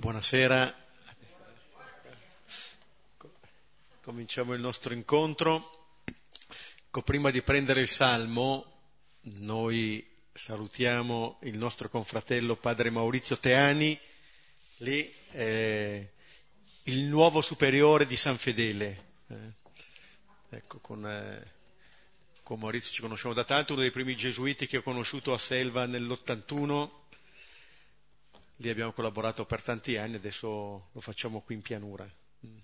Buonasera, cominciamo il nostro incontro. Ecco, prima di prendere il salmo, noi salutiamo il nostro confratello padre Maurizio Teani, lì eh, il nuovo superiore di San Fedele. Eh, ecco, con, eh, con Maurizio ci conosciamo da tanto, uno dei primi gesuiti che ho conosciuto a Selva nell'81 Lì abbiamo collaborato per tanti anni, adesso lo facciamo qui in pianura, mm.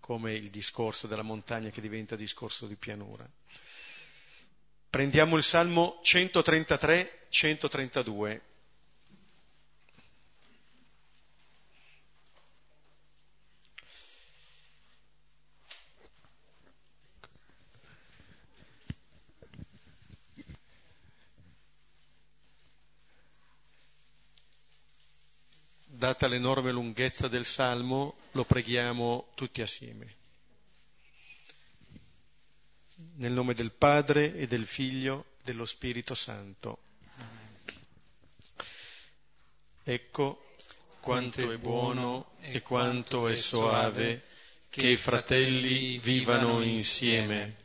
come il discorso della montagna che diventa discorso di pianura. Prendiamo il Salmo 133-132. Data l'enorme lunghezza del Salmo, lo preghiamo tutti assieme. Nel nome del Padre e del Figlio e dello Spirito Santo. Ecco quanto è buono e quanto è soave che i fratelli vivano insieme.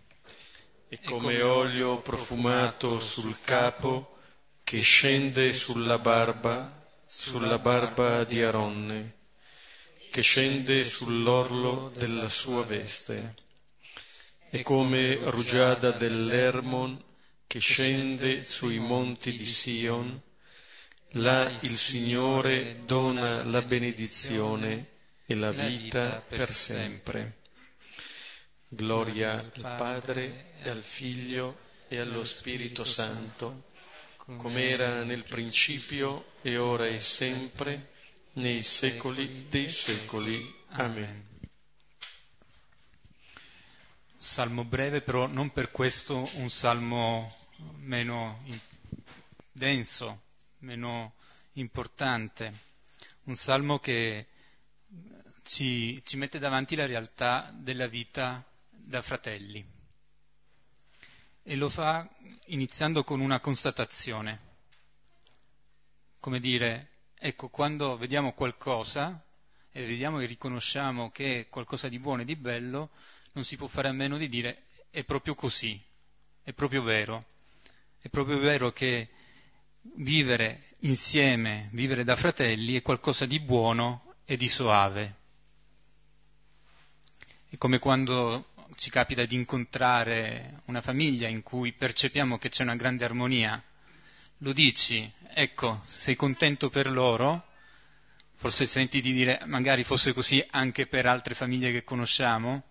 È come olio profumato sul capo che scende sulla barba sulla barba di Aronne, che scende sull'orlo della sua veste. È come rugiada dell'Ermon che scende sui monti di Sion. Là il Signore dona la benedizione e la vita per sempre. Gloria al Padre e al Figlio e allo Spirito Santo come era nel principio e ora e sempre, nei secoli dei secoli. Amen. Salmo breve, però non per questo un salmo meno denso, meno importante. Un salmo che ci, ci mette davanti la realtà della vita da fratelli e lo fa iniziando con una constatazione. Come dire, ecco, quando vediamo qualcosa e vediamo e riconosciamo che è qualcosa di buono e di bello, non si può fare a meno di dire è proprio così, è proprio vero. È proprio vero che vivere insieme, vivere da fratelli è qualcosa di buono e di soave. È come quando ci capita di incontrare una famiglia in cui percepiamo che c'è una grande armonia, lo dici, ecco, sei contento per loro, forse senti di dire magari fosse così anche per altre famiglie che conosciamo,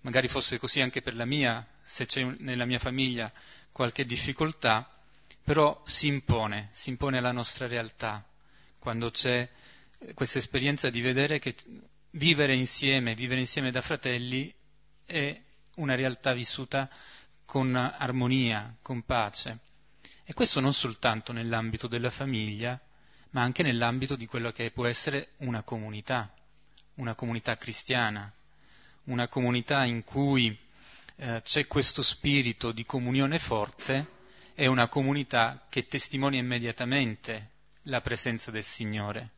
magari fosse così anche per la mia, se c'è nella mia famiglia qualche difficoltà, però si impone, si impone alla nostra realtà, quando c'è questa esperienza di vedere che vivere insieme, vivere insieme da fratelli è una realtà vissuta con armonia, con pace. E questo non soltanto nell'ambito della famiglia, ma anche nell'ambito di quello che può essere una comunità, una comunità cristiana, una comunità in cui eh, c'è questo spirito di comunione forte, è una comunità che testimonia immediatamente la presenza del Signore,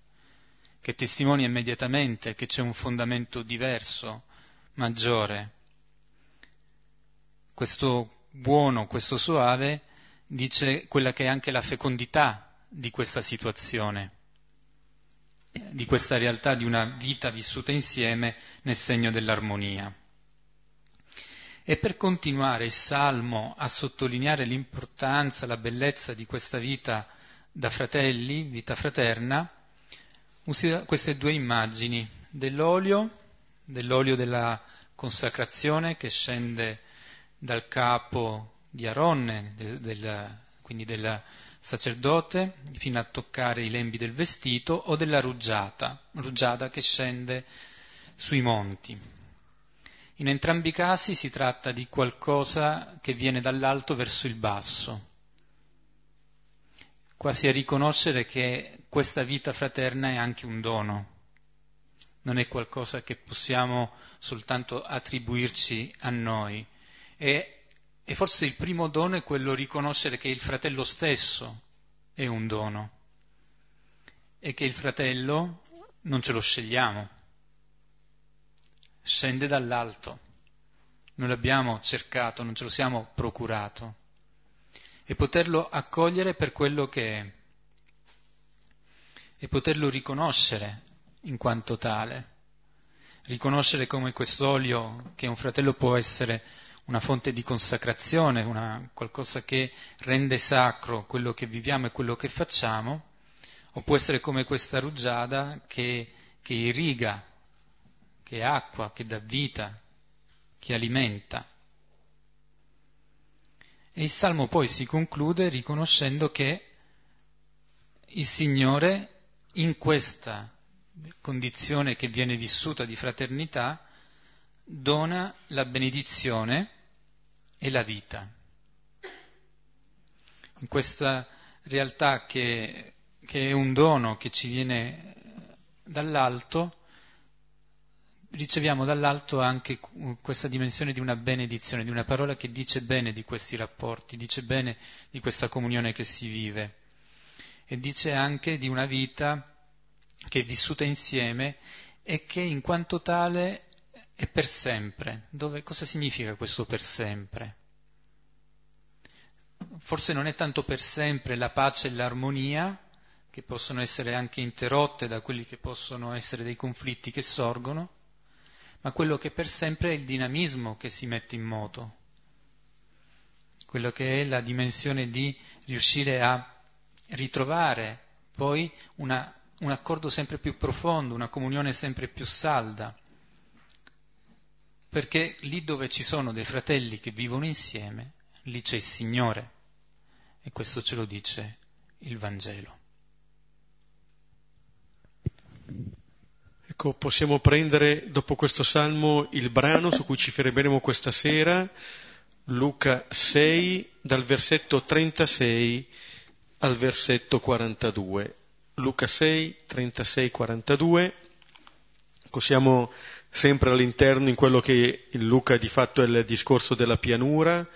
che testimonia immediatamente che c'è un fondamento diverso, maggiore, questo buono, questo soave, dice quella che è anche la fecondità di questa situazione, di questa realtà di una vita vissuta insieme nel segno dell'armonia. E per continuare il Salmo a sottolineare l'importanza, la bellezza di questa vita da fratelli, vita fraterna, usa queste due immagini dell'olio, dell'olio della consacrazione che scende dal capo di Aronne, del, del, quindi del sacerdote, fino a toccare i lembi del vestito, o della rugiada, rugiada che scende sui monti. In entrambi i casi si tratta di qualcosa che viene dall'alto verso il basso, quasi a riconoscere che questa vita fraterna è anche un dono, non è qualcosa che possiamo soltanto attribuirci a noi, e, e forse il primo dono è quello riconoscere che il fratello stesso è un dono e che il fratello non ce lo scegliamo, scende dall'alto, non l'abbiamo cercato, non ce lo siamo procurato. E poterlo accogliere per quello che è. E poterlo riconoscere in quanto tale, riconoscere come quest'olio che un fratello può essere una fonte di consacrazione, una, qualcosa che rende sacro quello che viviamo e quello che facciamo, o può essere come questa rugiada che, che irriga, che acqua, che dà vita, che alimenta. E il Salmo poi si conclude riconoscendo che il Signore in questa condizione che viene vissuta di fraternità dona la benedizione e la vita. In questa realtà che, che è un dono che ci viene dall'alto, riceviamo dall'alto anche questa dimensione di una benedizione, di una parola che dice bene di questi rapporti, dice bene di questa comunione che si vive e dice anche di una vita che è vissuta insieme e che in quanto tale è per sempre. Dove, cosa significa questo per sempre? Forse non è tanto per sempre la pace e l'armonia, che possono essere anche interrotte da quelli che possono essere dei conflitti che sorgono, ma quello che per sempre è il dinamismo che si mette in moto, quello che è la dimensione di riuscire a ritrovare poi una, un accordo sempre più profondo, una comunione sempre più salda, perché lì dove ci sono dei fratelli che vivono insieme, lì c'è il Signore e questo ce lo dice il Vangelo. Ecco, possiamo prendere dopo questo salmo il brano su cui ci fermeremo questa sera, Luca 6, dal versetto 36 al versetto 42. Luca 6, 36, 42. Ecco, sempre all'interno in quello che in Luca di fatto è il discorso della pianura,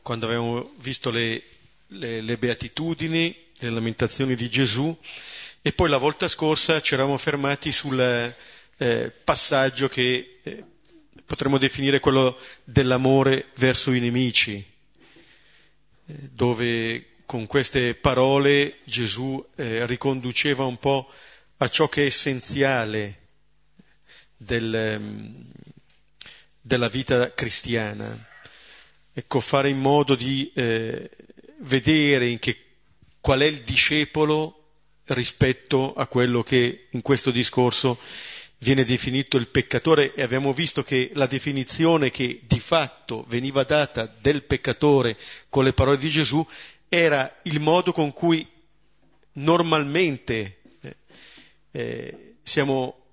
quando avevamo visto le, le, le beatitudini, le lamentazioni di Gesù, e poi la volta scorsa ci eravamo fermati sul eh, passaggio che eh, potremmo definire quello dell'amore verso i nemici, eh, dove con queste parole Gesù eh, riconduceva un po' a ciò che è essenziale del, mm, della vita cristiana. Ecco, fare in modo di eh, vedere in che, qual è il discepolo rispetto a quello che in questo discorso viene definito il peccatore e abbiamo visto che la definizione che di fatto veniva data del peccatore con le parole di Gesù era il modo con cui normalmente eh, eh, siamo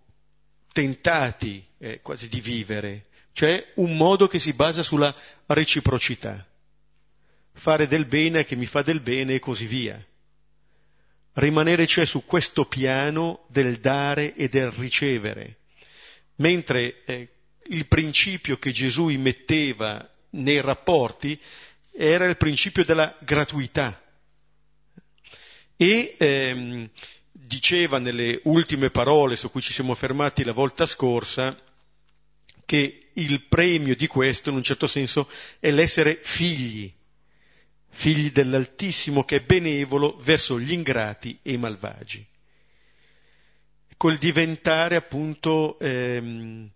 tentati eh, quasi di vivere, cioè un modo che si basa sulla reciprocità. Fare del bene a chi mi fa del bene e così via. Rimanere cioè su questo piano del dare e del ricevere, mentre eh, il principio che Gesù immetteva nei rapporti era il principio della gratuità. E ehm, diceva nelle ultime parole su cui ci siamo fermati la volta scorsa che il premio di questo, in un certo senso, è l'essere figli, figli dell'Altissimo che è benevolo verso gli ingrati e i malvagi. Col diventare appunto ehm,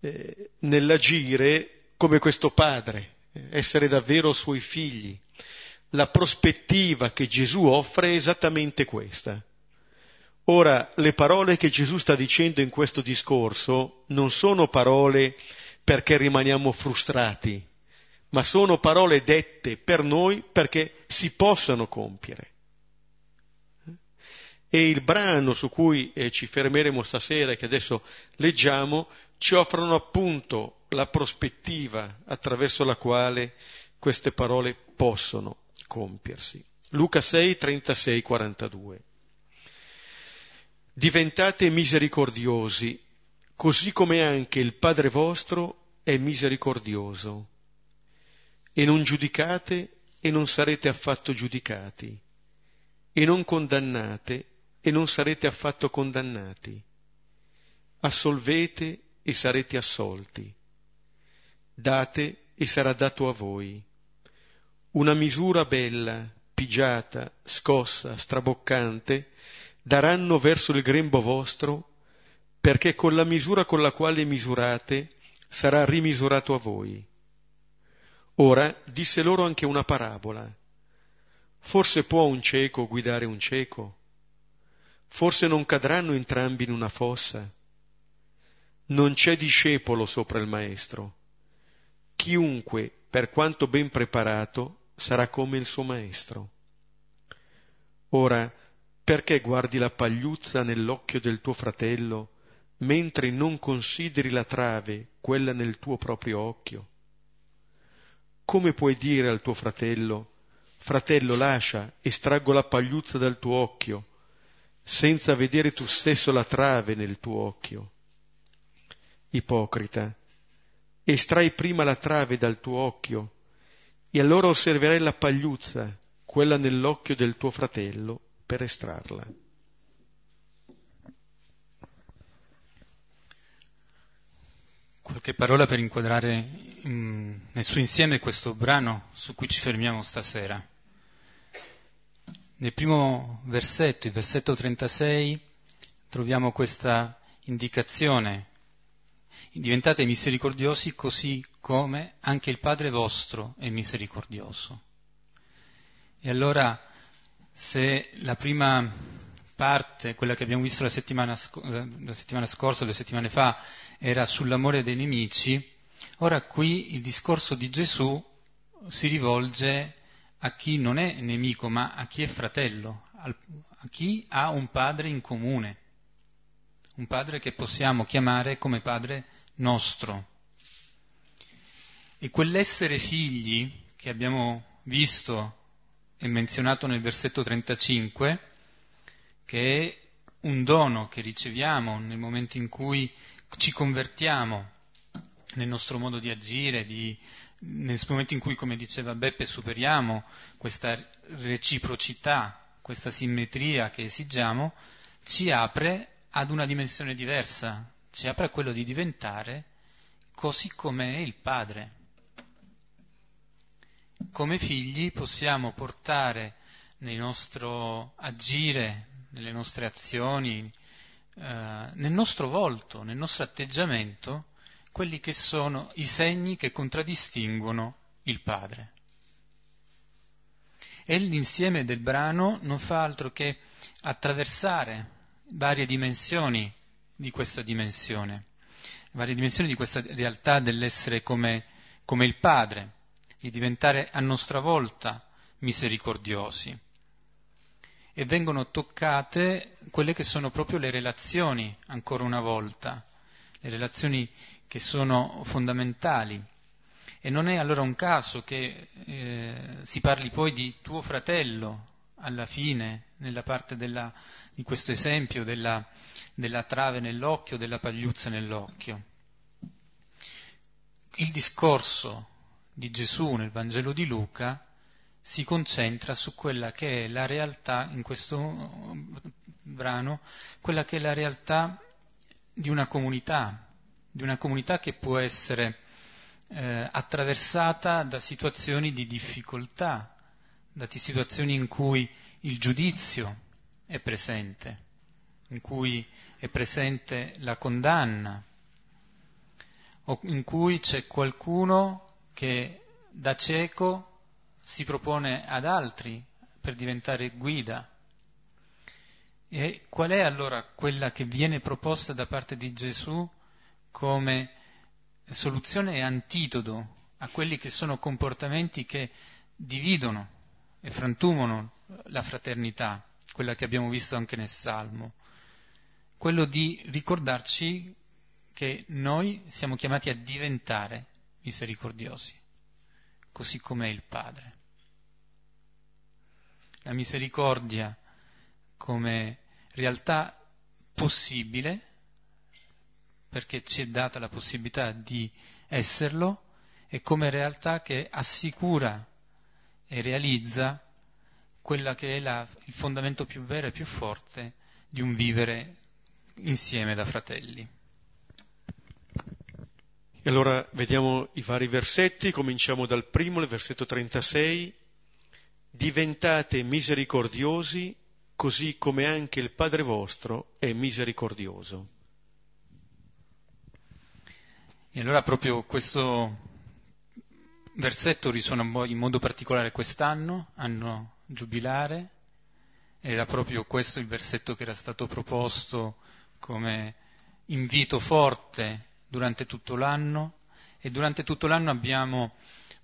eh, nell'agire come questo padre, essere davvero suoi figli. La prospettiva che Gesù offre è esattamente questa. Ora, le parole che Gesù sta dicendo in questo discorso non sono parole perché rimaniamo frustrati, ma sono parole dette per noi perché si possano compiere. E il brano su cui eh, ci fermeremo stasera e che adesso leggiamo ci offrono appunto la prospettiva attraverso la quale queste parole possono compiersi. Luca 6, 36, 42. Diventate misericordiosi, così come anche il Padre vostro è misericordioso. E non giudicate e non sarete affatto giudicati. E non condannate e non sarete affatto condannati. Assolvete e sarete assolti. Date e sarà dato a voi. Una misura bella, pigiata, scossa, straboccante, daranno verso il grembo vostro, perché con la misura con la quale misurate sarà rimisurato a voi. Ora disse loro anche una parabola. Forse può un cieco guidare un cieco? Forse non cadranno entrambi in una fossa? Non c'è discepolo sopra il maestro. Chiunque, per quanto ben preparato, sarà come il suo maestro. Ora, perché guardi la pagliuzza nell'occhio del tuo fratello, mentre non consideri la trave, quella nel tuo proprio occhio? Come puoi dire al tuo fratello, fratello lascia, estraggo la pagliuzza dal tuo occhio, senza vedere tu stesso la trave nel tuo occhio? Ipocrita, estrai prima la trave dal tuo occhio, e allora osserverai la pagliuzza, quella nell'occhio del tuo fratello, per estrarla. Qualche parola per inquadrare nel suo insieme questo brano su cui ci fermiamo stasera. Nel primo versetto, il versetto 36, troviamo questa indicazione diventate misericordiosi così come anche il Padre vostro è misericordioso. E allora, se la prima parte, quella che abbiamo visto la settimana, la settimana scorsa, due settimane fa, era sull'amore dei nemici, ora qui il discorso di Gesù si rivolge a chi non è nemico, ma a chi è fratello, a chi ha un padre in comune, un padre che possiamo chiamare come padre nostro. E quell'essere figli che abbiamo visto e menzionato nel versetto 35, che è un dono che riceviamo nel momento in cui ci convertiamo nel nostro modo di agire, di, nel momento in cui, come diceva Beppe, superiamo questa reciprocità, questa simmetria che esigiamo, ci apre ad una dimensione diversa, ci apre a quello di diventare così come è il Padre. Come figli possiamo portare nel nostro agire, nelle nostre azioni, eh, nel nostro volto, nel nostro atteggiamento, quelli che sono i segni che contraddistinguono il Padre. E l'insieme del brano non fa altro che attraversare varie dimensioni di questa dimensione, varie dimensioni di questa realtà dell'essere come, come il Padre, di diventare a nostra volta misericordiosi. E vengono toccate quelle che sono proprio le relazioni, ancora una volta, le relazioni che sono fondamentali. E non è allora un caso che eh, si parli poi di tuo fratello alla fine, nella parte della, di questo esempio della, della trave nell'occhio, della pagliuzza nell'occhio. Il discorso di Gesù nel Vangelo di Luca si concentra su quella che è la realtà, in questo brano, quella che è la realtà di una comunità, di una comunità che può essere eh, attraversata da situazioni di difficoltà, da situazioni in cui il giudizio è presente, in cui è presente la condanna, o in cui c'è qualcuno che da cieco si propone ad altri per diventare guida. E qual è allora quella che viene proposta da parte di Gesù come soluzione e antidoto a quelli che sono comportamenti che dividono e frantumano la fraternità, quella che abbiamo visto anche nel Salmo, quello di ricordarci che noi siamo chiamati a diventare misericordiosi, così come è il Padre. La misericordia come realtà possibile, perché ci è data la possibilità di esserlo, e come realtà che assicura e realizza quella che è la, il fondamento più vero e più forte di un vivere insieme da fratelli. E allora vediamo i vari versetti, cominciamo dal primo, il versetto 36. Diventate misericordiosi così come anche il Padre vostro è misericordioso. E allora proprio questo versetto risuona in modo particolare quest'anno, anno giubilare, era proprio questo il versetto che era stato proposto come invito forte durante tutto l'anno e durante tutto l'anno abbiamo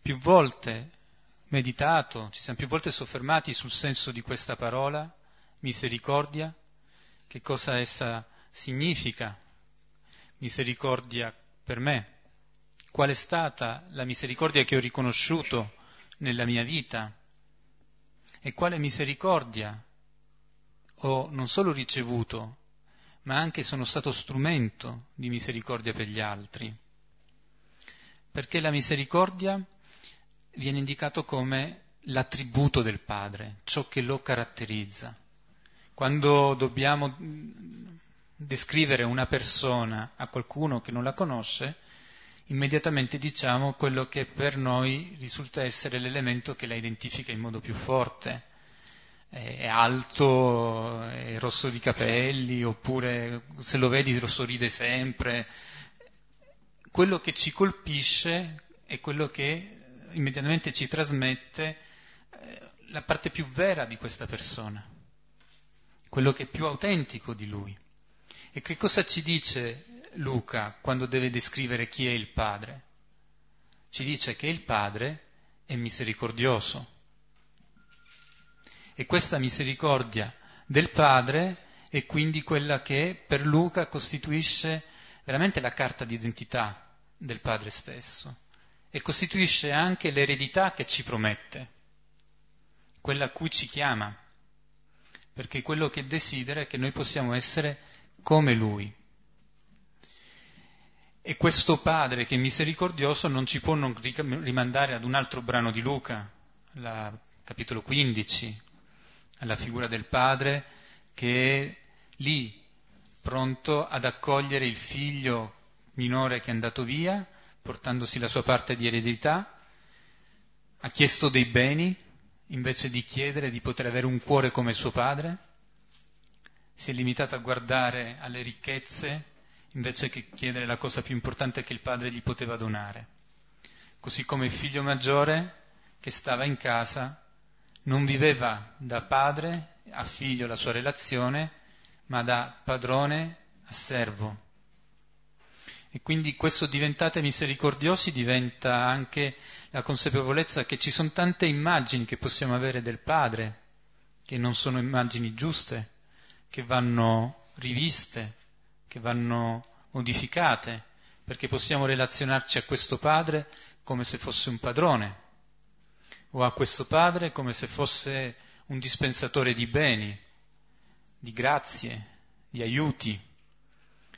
più volte meditato, ci siamo più volte soffermati sul senso di questa parola, misericordia, che cosa essa significa, misericordia per me, qual è stata la misericordia che ho riconosciuto nella mia vita? E quale misericordia ho non solo ricevuto, ma anche sono stato strumento di misericordia per gli altri. Perché la misericordia viene indicato come l'attributo del Padre, ciò che lo caratterizza. Quando dobbiamo descrivere una persona a qualcuno che non la conosce, immediatamente diciamo quello che per noi risulta essere l'elemento che la identifica in modo più forte. È alto, è rosso di capelli, oppure se lo vedi lo sorride sempre. Quello che ci colpisce è quello che immediatamente ci trasmette eh, la parte più vera di questa persona, quello che è più autentico di lui. E che cosa ci dice Luca quando deve descrivere chi è il Padre? Ci dice che il Padre è misericordioso. E questa misericordia del Padre è quindi quella che per Luca costituisce veramente la carta d'identità del Padre stesso. E costituisce anche l'eredità che ci promette, quella a cui ci chiama, perché quello che desidera è che noi possiamo essere come Lui. E questo Padre che è misericordioso non ci può non rimandare ad un altro brano di Luca, la, capitolo 15, alla figura del Padre che è lì pronto ad accogliere il figlio minore che è andato via, portandosi la sua parte di eredità, ha chiesto dei beni invece di chiedere di poter avere un cuore come suo padre si è limitato a guardare alle ricchezze invece che chiedere la cosa più importante che il padre gli poteva donare. Così come il figlio maggiore che stava in casa non viveva da padre a figlio la sua relazione, ma da padrone a servo. E quindi questo diventate misericordiosi diventa anche la consapevolezza che ci sono tante immagini che possiamo avere del Padre, che non sono immagini giuste, che vanno riviste, che vanno modificate, perché possiamo relazionarci a questo padre come se fosse un padrone, o a questo padre come se fosse un dispensatore di beni, di grazie, di aiuti,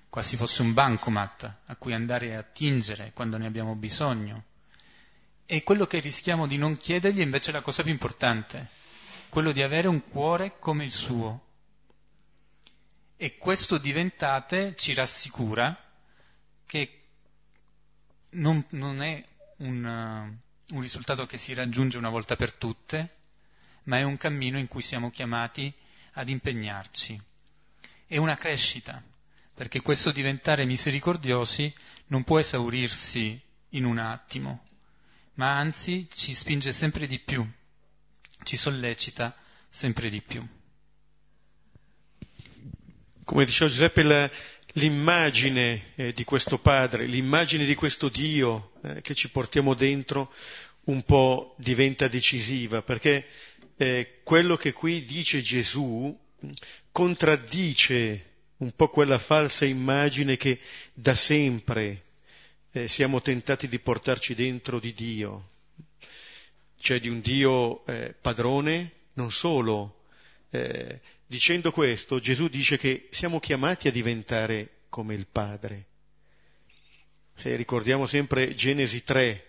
quasi fosse un bancomat a cui andare a attingere quando ne abbiamo bisogno. E quello che rischiamo di non chiedergli è invece la cosa più importante, quello di avere un cuore come il suo, e questo diventate ci rassicura che non, non è un, un risultato che si raggiunge una volta per tutte, ma è un cammino in cui siamo chiamati ad impegnarci. È una crescita, perché questo diventare misericordiosi non può esaurirsi in un attimo, ma anzi ci spinge sempre di più, ci sollecita sempre di più come diceva Giuseppe, la, l'immagine eh, di questo Padre, l'immagine di questo Dio eh, che ci portiamo dentro un po' diventa decisiva, perché eh, quello che qui dice Gesù contraddice un po' quella falsa immagine che da sempre eh, siamo tentati di portarci dentro di Dio, cioè di un Dio eh, padrone, non solo eh, Dicendo questo, Gesù dice che siamo chiamati a diventare come il Padre. Se ricordiamo sempre Genesi 3,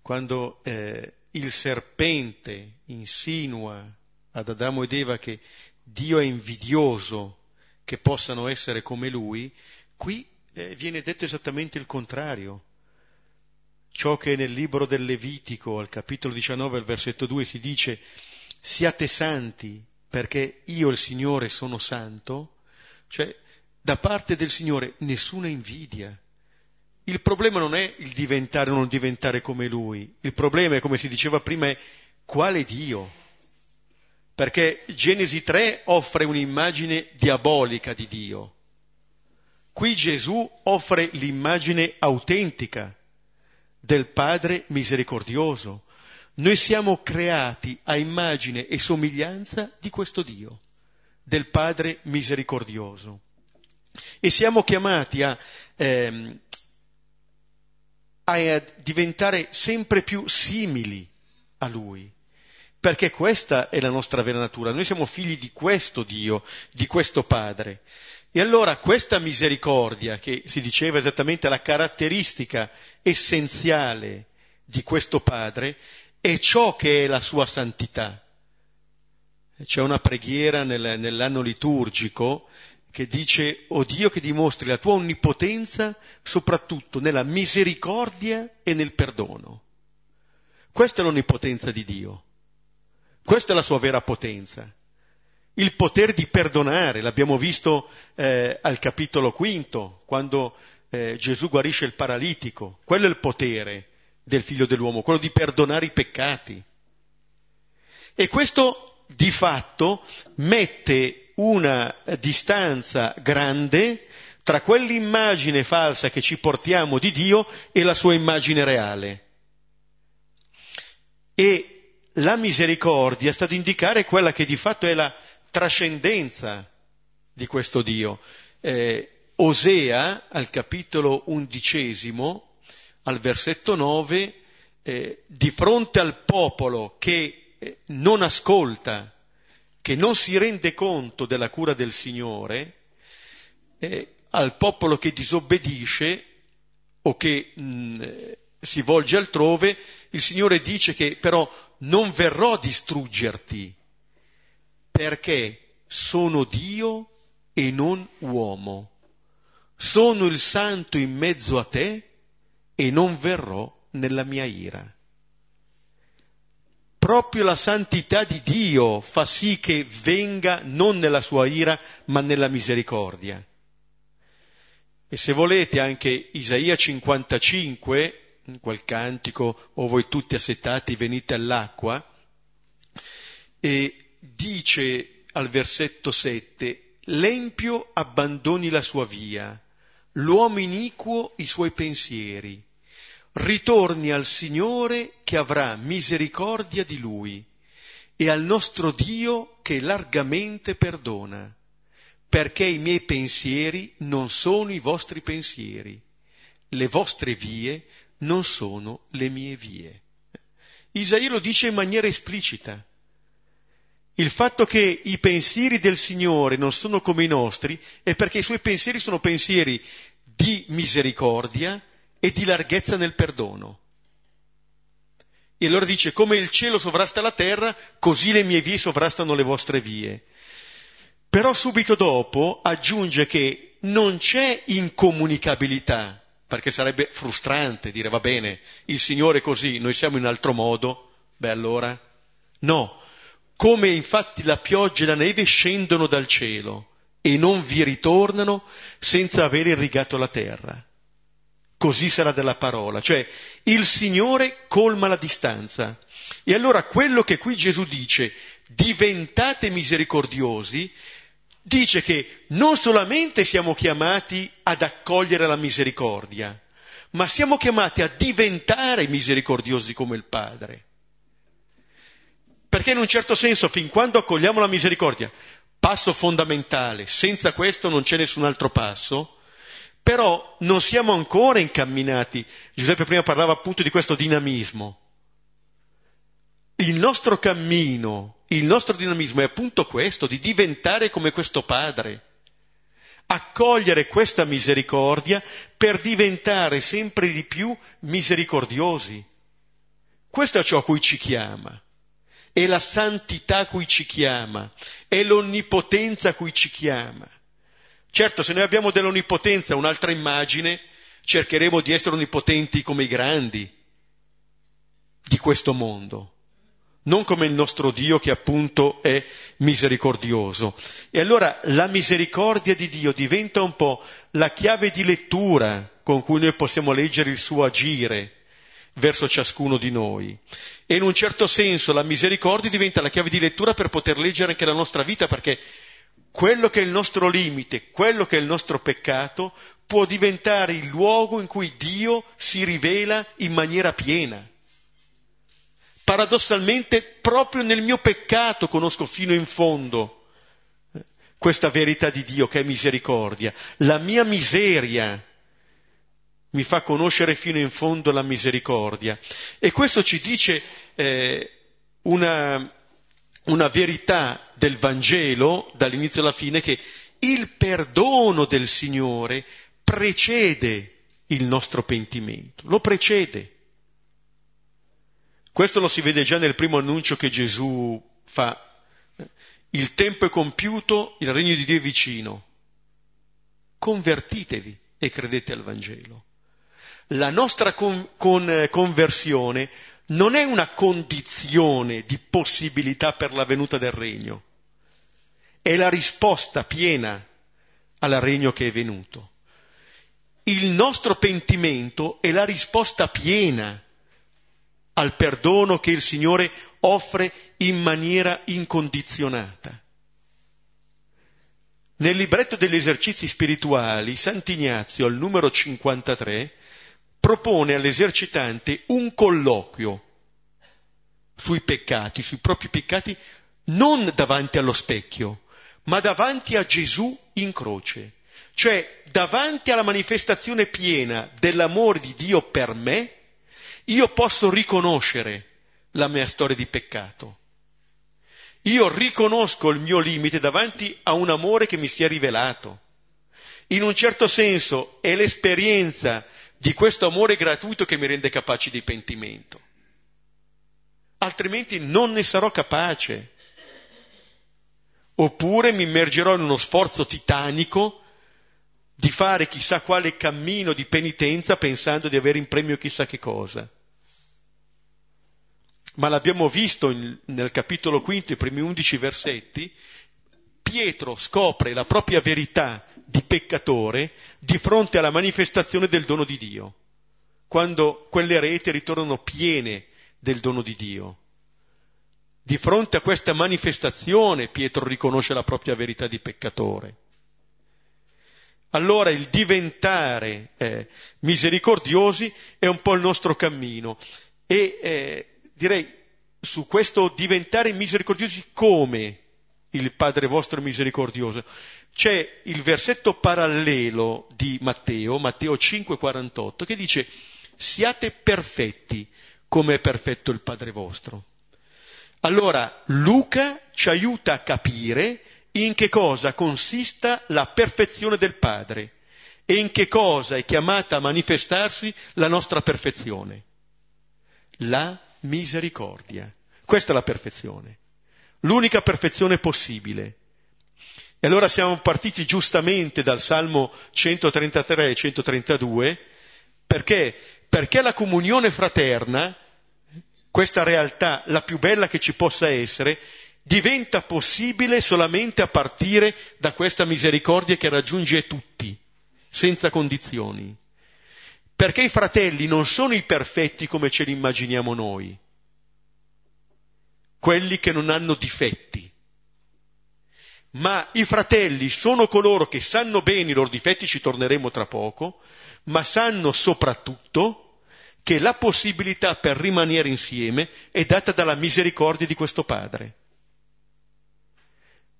quando eh, il serpente insinua ad Adamo ed Eva che Dio è invidioso che possano essere come lui, qui eh, viene detto esattamente il contrario. Ciò che nel libro del Levitico, al capitolo 19, al versetto 2, si dice siate santi perché io il Signore sono santo, cioè da parte del Signore nessuna invidia. Il problema non è il diventare o non diventare come Lui, il problema è, come si diceva prima, è quale Dio. Perché Genesi 3 offre un'immagine diabolica di Dio. Qui Gesù offre l'immagine autentica del Padre misericordioso. Noi siamo creati a immagine e somiglianza di questo Dio, del Padre misericordioso. E siamo chiamati a, ehm, a diventare sempre più simili a Lui, perché questa è la nostra vera natura. Noi siamo figli di questo Dio, di questo Padre. E allora questa misericordia, che si diceva esattamente la caratteristica essenziale di questo Padre, è ciò che è la sua santità. C'è una preghiera nel, nell'anno liturgico che dice, o oh Dio che dimostri la tua onnipotenza soprattutto nella misericordia e nel perdono. Questa è l'onnipotenza di Dio. Questa è la sua vera potenza. Il potere di perdonare, l'abbiamo visto eh, al capitolo quinto, quando eh, Gesù guarisce il paralitico. Quello è il potere del figlio dell'uomo, quello di perdonare i peccati. E questo di fatto mette una distanza grande tra quell'immagine falsa che ci portiamo di Dio e la sua immagine reale. E la misericordia sta ad indicare quella che di fatto è la trascendenza di questo Dio. Eh, Osea, al capitolo undicesimo, al versetto 9, eh, di fronte al popolo che eh, non ascolta, che non si rende conto della cura del Signore, eh, al popolo che disobbedisce o che mh, mm, si volge altrove, il Signore dice che però non verrò a distruggerti perché sono Dio e non uomo. Sono il santo in mezzo a te e non verrò nella mia ira. Proprio la santità di Dio fa sì che venga non nella sua ira, ma nella misericordia. E se volete anche Isaia 55, in quel cantico, o voi tutti assetati venite all'acqua, e dice al versetto 7, l'empio abbandoni la sua via, l'uomo iniquo i suoi pensieri, ritorni al Signore che avrà misericordia di lui e al nostro Dio che largamente perdona, perché i miei pensieri non sono i vostri pensieri, le vostre vie non sono le mie vie. Isaia lo dice in maniera esplicita. Il fatto che i pensieri del Signore non sono come i nostri è perché i suoi pensieri sono pensieri di misericordia, e di larghezza nel perdono. E allora dice, come il cielo sovrasta la terra, così le mie vie sovrastano le vostre vie. Però subito dopo aggiunge che non c'è incomunicabilità, perché sarebbe frustrante dire va bene, il Signore è così, noi siamo in altro modo, beh allora, no, come infatti la pioggia e la neve scendono dal cielo e non vi ritornano senza aver irrigato la terra così sarà della parola, cioè il Signore colma la distanza. E allora quello che qui Gesù dice, diventate misericordiosi, dice che non solamente siamo chiamati ad accogliere la misericordia, ma siamo chiamati a diventare misericordiosi come il Padre. Perché in un certo senso, fin quando accogliamo la misericordia, passo fondamentale, senza questo non c'è nessun altro passo, però non siamo ancora incamminati. Giuseppe prima parlava appunto di questo dinamismo. Il nostro cammino, il nostro dinamismo è appunto questo, di diventare come questo Padre, accogliere questa misericordia per diventare sempre di più misericordiosi. Questo è ciò a cui ci chiama, è la santità a cui ci chiama, è l'onnipotenza a cui ci chiama. Certo, se noi abbiamo dell'onnipotenza un'altra immagine, cercheremo di essere onnipotenti come i grandi di questo mondo, non come il nostro Dio che appunto è misericordioso. E allora la misericordia di Dio diventa un po' la chiave di lettura con cui noi possiamo leggere il suo agire verso ciascuno di noi. E in un certo senso la misericordia diventa la chiave di lettura per poter leggere anche la nostra vita, perché quello che è il nostro limite, quello che è il nostro peccato, può diventare il luogo in cui Dio si rivela in maniera piena. Paradossalmente, proprio nel mio peccato conosco fino in fondo eh, questa verità di Dio che è misericordia. La mia miseria mi fa conoscere fino in fondo la misericordia. E questo ci dice eh, una, una verità del Vangelo, dall'inizio alla fine, che il perdono del Signore precede il nostro pentimento, lo precede. Questo lo si vede già nel primo annuncio che Gesù fa. Il tempo è compiuto, il regno di Dio è vicino. Convertitevi e credete al Vangelo. La nostra con, con, conversione non è una condizione di possibilità per la venuta del regno, è la risposta piena al regno che è venuto. Il nostro pentimento è la risposta piena al perdono che il Signore offre in maniera incondizionata. Nel libretto degli esercizi spirituali, Sant'Ignazio, al numero 53, propone all'esercitante un colloquio sui peccati, sui propri peccati, non davanti allo specchio, ma davanti a Gesù in croce, cioè davanti alla manifestazione piena dell'amore di Dio per me, io posso riconoscere la mia storia di peccato. Io riconosco il mio limite davanti a un amore che mi si è rivelato. In un certo senso è l'esperienza di questo amore gratuito che mi rende capace di pentimento. Altrimenti non ne sarò capace. Oppure mi immergerò in uno sforzo titanico di fare chissà quale cammino di penitenza pensando di avere in premio chissà che cosa. Ma l'abbiamo visto in, nel capitolo quinto, i primi undici versetti, Pietro scopre la propria verità di peccatore di fronte alla manifestazione del dono di Dio, quando quelle reti ritornano piene del dono di Dio. Di fronte a questa manifestazione Pietro riconosce la propria verità di peccatore. Allora il diventare eh, misericordiosi è un po' il nostro cammino e eh, direi su questo diventare misericordiosi come il Padre vostro misericordioso c'è il versetto parallelo di Matteo, Matteo 5,48, che dice siate perfetti come è perfetto il Padre vostro. Allora Luca ci aiuta a capire in che cosa consista la perfezione del Padre e in che cosa è chiamata a manifestarsi la nostra perfezione. La misericordia. Questa è la perfezione. L'unica perfezione possibile. E allora siamo partiti giustamente dal Salmo 133 e 132 perché? Perché la comunione fraterna, questa realtà, la più bella che ci possa essere, diventa possibile solamente a partire da questa misericordia che raggiunge tutti, senza condizioni. Perché i fratelli non sono i perfetti come ce li immaginiamo noi, quelli che non hanno difetti ma i fratelli sono coloro che sanno bene i loro difetti, ci torneremo tra poco, ma sanno soprattutto che la possibilità per rimanere insieme è data dalla misericordia di questo Padre.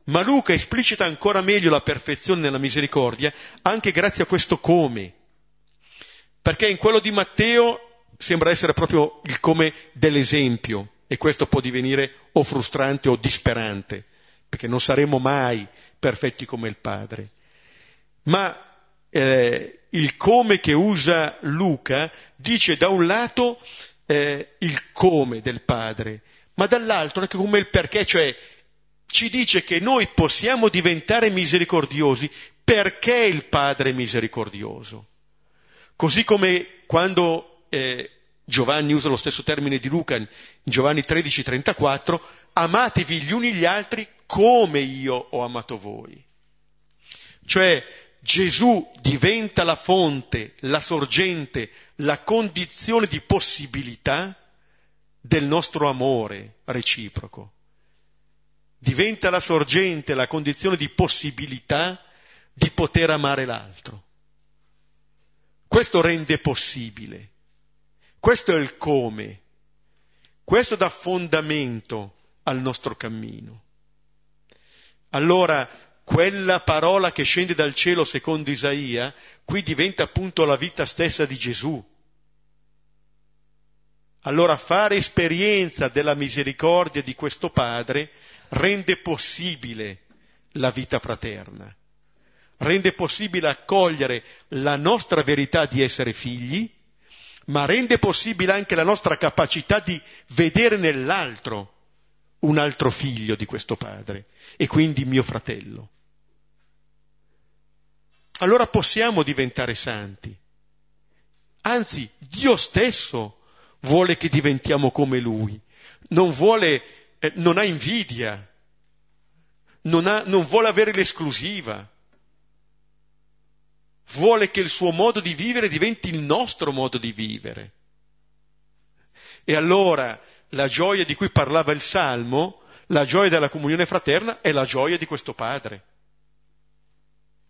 Ma Luca esplicita ancora meglio la perfezione nella misericordia anche grazie a questo come. Perché in quello di Matteo sembra essere proprio il come dell'esempio e questo può divenire o frustrante o disperante perché non saremo mai perfetti come il Padre. Ma eh, il come che usa Luca dice da un lato eh, il come del Padre, ma dall'altro anche come il perché, cioè ci dice che noi possiamo diventare misericordiosi perché il Padre è misericordioso. Così come quando eh, Giovanni usa lo stesso termine di Luca in Giovanni 13:34, amatevi gli uni gli altri come io ho amato voi. Cioè Gesù diventa la fonte, la sorgente, la condizione di possibilità del nostro amore reciproco. Diventa la sorgente, la condizione di possibilità di poter amare l'altro. Questo rende possibile. Questo è il come. Questo dà fondamento al nostro cammino. Allora, quella parola che scende dal cielo secondo Isaia, qui diventa appunto la vita stessa di Gesù. Allora fare esperienza della misericordia di questo Padre rende possibile la vita fraterna, rende possibile accogliere la nostra verità di essere figli, ma rende possibile anche la nostra capacità di vedere nell'altro un altro figlio di questo padre e quindi mio fratello. Allora possiamo diventare santi. Anzi, Dio stesso vuole che diventiamo come Lui. Non vuole, eh, non ha invidia, non, ha, non vuole avere l'esclusiva. Vuole che il suo modo di vivere diventi il nostro modo di vivere. E allora la gioia di cui parlava il Salmo, la gioia della comunione fraterna, è la gioia di questo padre.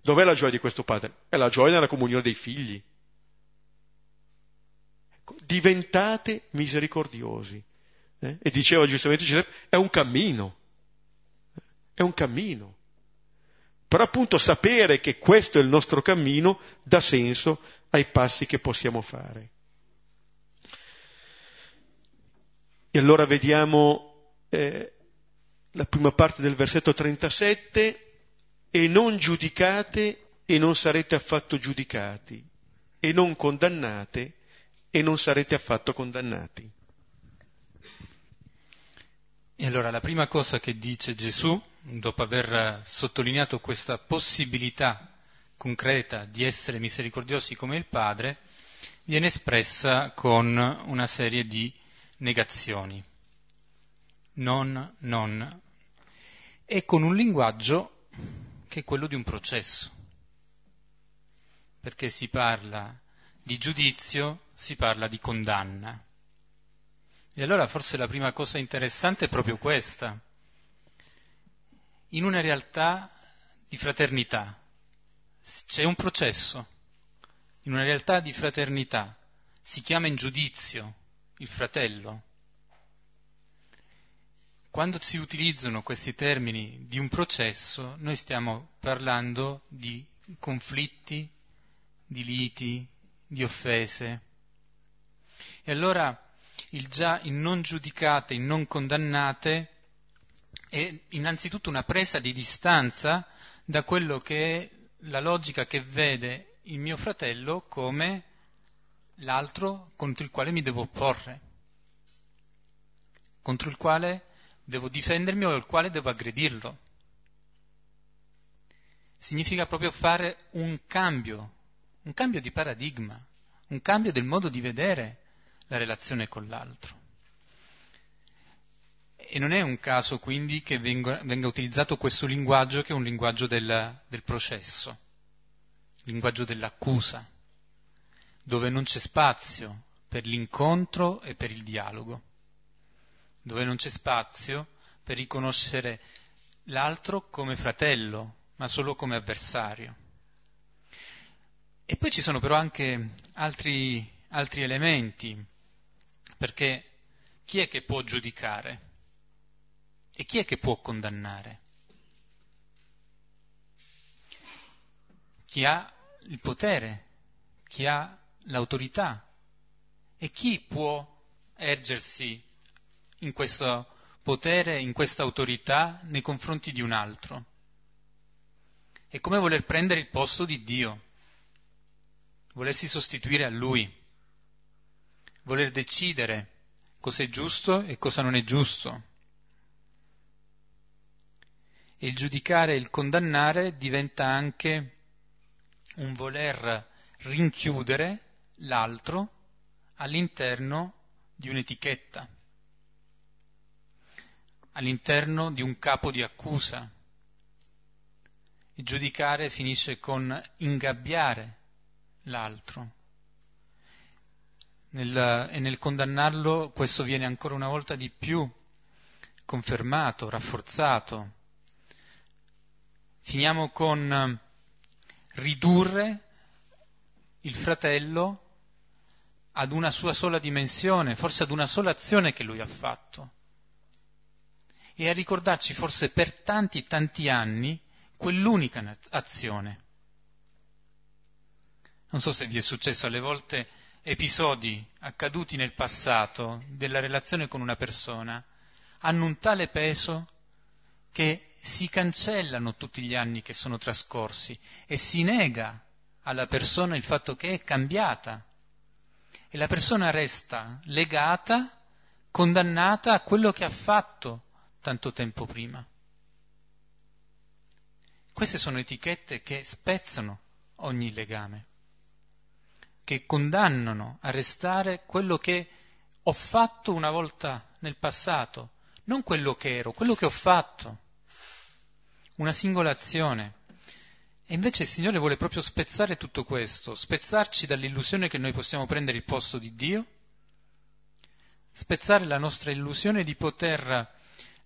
Dov'è la gioia di questo padre? È la gioia nella comunione dei figli. Ecco, diventate misericordiosi. Eh? E diceva giustamente Giuseppe, è un cammino. È un cammino. Però appunto sapere che questo è il nostro cammino dà senso ai passi che possiamo fare. E allora vediamo eh, la prima parte del versetto 37, e non giudicate e non sarete affatto giudicati, e non condannate e non sarete affatto condannati. E allora la prima cosa che dice Gesù, dopo aver sottolineato questa possibilità concreta di essere misericordiosi come il Padre, viene espressa con una serie di negazioni. Non, non. E con un linguaggio che è quello di un processo. Perché si parla di giudizio, si parla di condanna. E allora forse la prima cosa interessante è proprio questa. In una realtà di fraternità c'è un processo, in una realtà di fraternità si chiama in giudizio il fratello. Quando si utilizzano questi termini di un processo, noi stiamo parlando di conflitti, di liti, di offese. E allora il già in non giudicate, in non condannate, è innanzitutto una presa di distanza da quello che è la logica che vede il mio fratello come l'altro contro il quale mi devo opporre, contro il quale devo difendermi o il quale devo aggredirlo. Significa proprio fare un cambio, un cambio di paradigma, un cambio del modo di vedere la relazione con l'altro. E non è un caso quindi che venga, venga utilizzato questo linguaggio che è un linguaggio del, del processo, linguaggio dell'accusa dove non c'è spazio per l'incontro e per il dialogo, dove non c'è spazio per riconoscere l'altro come fratello, ma solo come avversario. E poi ci sono però anche altri, altri elementi, perché chi è che può giudicare? E chi è che può condannare? Chi ha il potere, chi ha l'autorità. E chi può ergersi in questo potere, in questa autorità nei confronti di un altro? È come voler prendere il posto di Dio, volersi sostituire a Lui, voler decidere cosa è giusto e cosa non è giusto. E il giudicare e il condannare diventa anche un voler rinchiudere l'altro all'interno di un'etichetta, all'interno di un capo di accusa. E giudicare finisce con ingabbiare l'altro. Nel, e nel condannarlo questo viene ancora una volta di più confermato, rafforzato. Finiamo con ridurre il fratello ad una sua sola dimensione, forse ad una sola azione che lui ha fatto. E a ricordarci forse per tanti, tanti anni quell'unica azione. Non so se vi è successo alle volte episodi accaduti nel passato della relazione con una persona hanno un tale peso che si cancellano tutti gli anni che sono trascorsi e si nega alla persona il fatto che è cambiata e la persona resta legata, condannata a quello che ha fatto tanto tempo prima. Queste sono etichette che spezzano ogni legame, che condannano a restare quello che ho fatto una volta nel passato, non quello che ero, quello che ho fatto, una singola azione. E invece il Signore vuole proprio spezzare tutto questo, spezzarci dall'illusione che noi possiamo prendere il posto di Dio, spezzare la nostra illusione di poter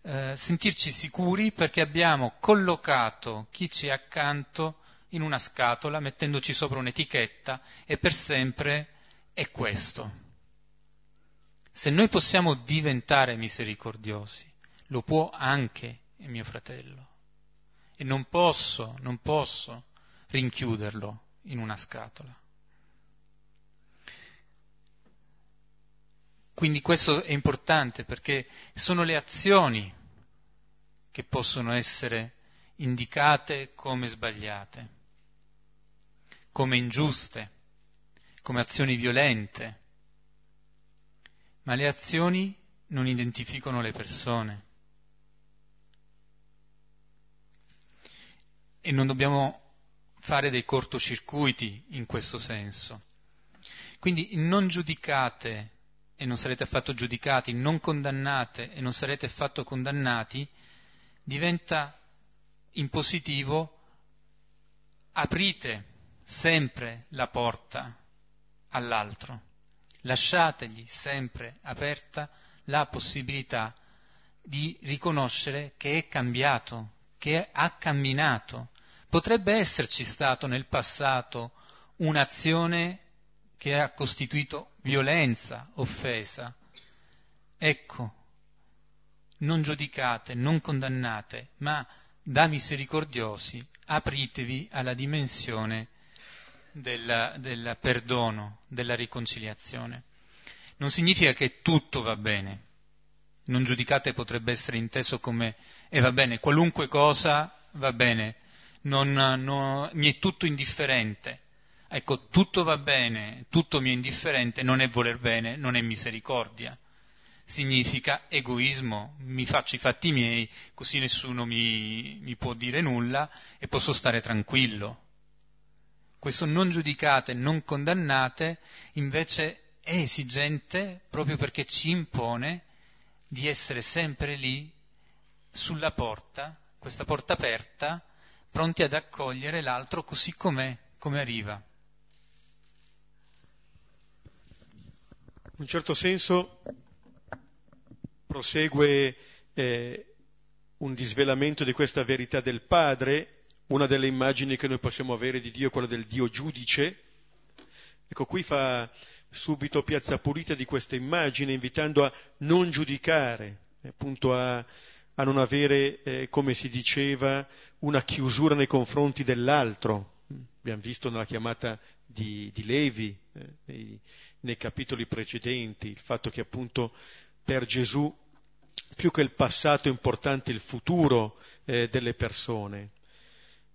eh, sentirci sicuri perché abbiamo collocato chi ci è accanto in una scatola, mettendoci sopra un'etichetta e per sempre è questo. Se noi possiamo diventare misericordiosi, lo può anche il mio fratello. E non posso, non posso rinchiuderlo in una scatola. Quindi questo è importante perché sono le azioni che possono essere indicate come sbagliate, come ingiuste, come azioni violente ma le azioni non identificano le persone. E non dobbiamo fare dei cortocircuiti in questo senso. Quindi non giudicate e non sarete affatto giudicati, non condannate e non sarete affatto condannati, diventa in positivo aprite sempre la porta all'altro lasciategli sempre aperta la possibilità di riconoscere che è cambiato, che ha camminato. Potrebbe esserci stato nel passato un'azione che ha costituito violenza, offesa. Ecco, non giudicate, non condannate, ma da misericordiosi apritevi alla dimensione del, perdono, della riconciliazione. Non significa che tutto va bene. Non giudicate potrebbe essere inteso come e eh, va bene, qualunque cosa va bene, non, no, mi è tutto indifferente. Ecco, tutto va bene, tutto mi è indifferente, non è voler bene, non è misericordia. Significa egoismo, mi faccio i fatti miei, così nessuno mi, mi può dire nulla e posso stare tranquillo questo non giudicate, non condannate, invece è esigente proprio perché ci impone di essere sempre lì sulla porta, questa porta aperta, pronti ad accogliere l'altro così com'è, come arriva. In un certo senso prosegue eh, un disvelamento di questa verità del Padre una delle immagini che noi possiamo avere di Dio è quella del Dio giudice. Ecco, qui fa subito piazza pulita di questa immagine, invitando a non giudicare, appunto a, a non avere, eh, come si diceva, una chiusura nei confronti dell'altro. Abbiamo visto nella chiamata di, di Levi, eh, nei, nei capitoli precedenti, il fatto che appunto per Gesù più che il passato è importante il futuro eh, delle persone.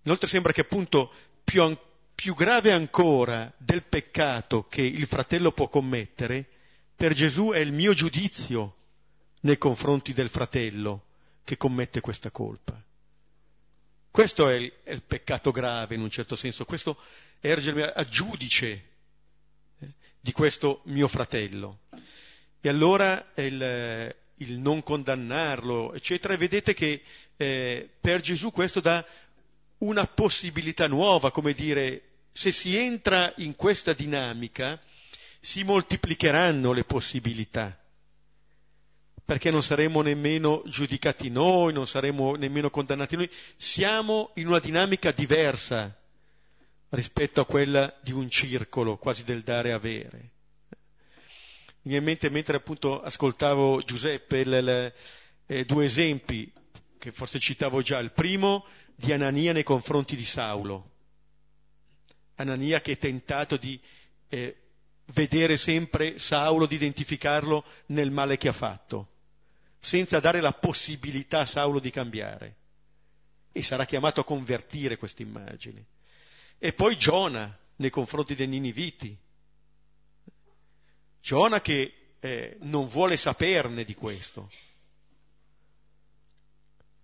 Inoltre sembra che appunto più, an- più grave ancora del peccato che il fratello può commettere, per Gesù è il mio giudizio nei confronti del fratello che commette questa colpa. Questo è il, è il peccato grave in un certo senso, questo è ergermi a giudice eh, di questo mio fratello. E allora il, il non condannarlo, eccetera, e vedete che eh, per Gesù questo dà una possibilità nuova, come dire, se si entra in questa dinamica si moltiplicheranno le possibilità, perché non saremo nemmeno giudicati noi, non saremo nemmeno condannati noi, siamo in una dinamica diversa rispetto a quella di un circolo, quasi del dare avere. Mi viene in mente mentre appunto ascoltavo Giuseppe le, le, eh, due esempi che forse citavo già, il primo di Anania nei confronti di Saulo. Anania che è tentato di eh, vedere sempre Saulo, di identificarlo nel male che ha fatto, senza dare la possibilità a Saulo di cambiare. E sarà chiamato a convertire questa immagine. E poi Giona nei confronti dei Niniviti. Giona che eh, non vuole saperne di questo.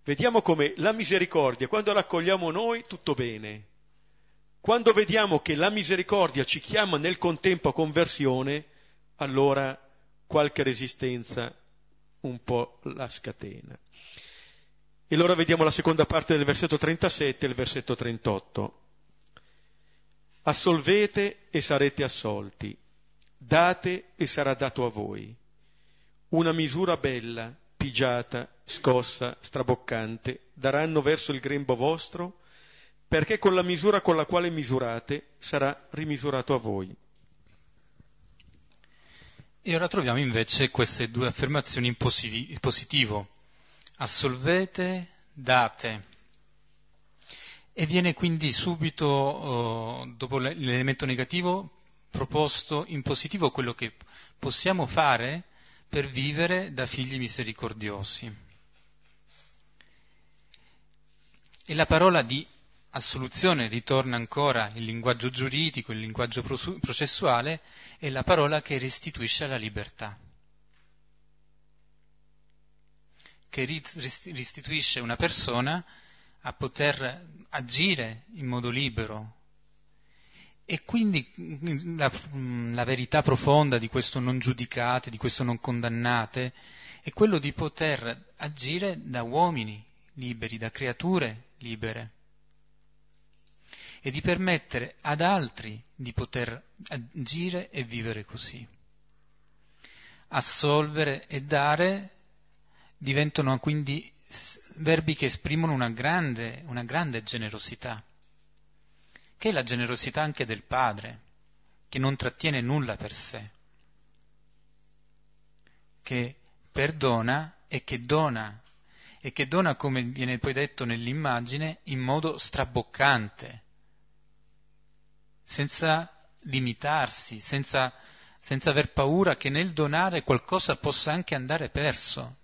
Vediamo come la misericordia, quando la accogliamo noi, tutto bene. Quando vediamo che la misericordia ci chiama nel contempo a conversione, allora qualche resistenza un po' la scatena. E allora vediamo la seconda parte del versetto 37 e il versetto 38. Assolvete e sarete assolti, date e sarà dato a voi. Una misura bella, pigiata, scossa, straboccante, daranno verso il grembo vostro, perché con la misura con la quale misurate sarà rimisurato a voi. E ora troviamo invece queste due affermazioni in positivo. Assolvete, date. E viene quindi subito, oh, dopo l'elemento negativo, proposto in positivo quello che possiamo fare per vivere da figli misericordiosi. E la parola di assoluzione ritorna ancora il linguaggio giuridico, il linguaggio processuale, è la parola che restituisce la libertà, che restituisce una persona a poter agire in modo libero. E quindi la, la verità profonda di questo non giudicate, di questo non condannate, è quello di poter agire da uomini liberi, da creature libere e di permettere ad altri di poter agire e vivere così. Assolvere e dare diventano quindi verbi che esprimono una grande, una grande generosità, che è la generosità anche del Padre, che non trattiene nulla per sé, che perdona e che dona, e che dona, come viene poi detto nell'immagine, in modo straboccante, senza limitarsi, senza, senza aver paura che nel donare qualcosa possa anche andare perso.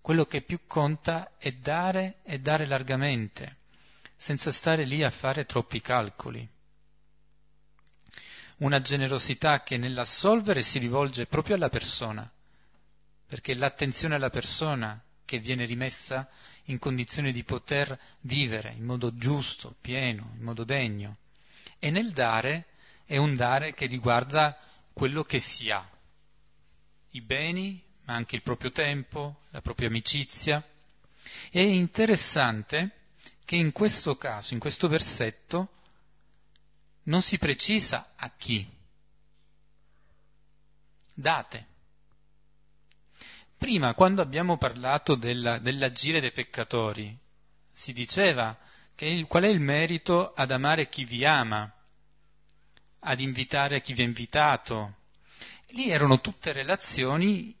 Quello che più conta è dare e dare largamente, senza stare lì a fare troppi calcoli. Una generosità che nell'assolvere si rivolge proprio alla persona, perché l'attenzione alla persona che viene rimessa in condizione di poter vivere in modo giusto, pieno, in modo degno e nel dare è un dare che riguarda quello che si ha, i beni, ma anche il proprio tempo, la propria amicizia. È interessante che in questo caso, in questo versetto, non si precisa a chi. Date. Prima, quando abbiamo parlato della, dell'agire dei peccatori, si diceva che qual è il merito ad amare chi vi ama, ad invitare chi vi ha invitato. Lì erano tutte relazioni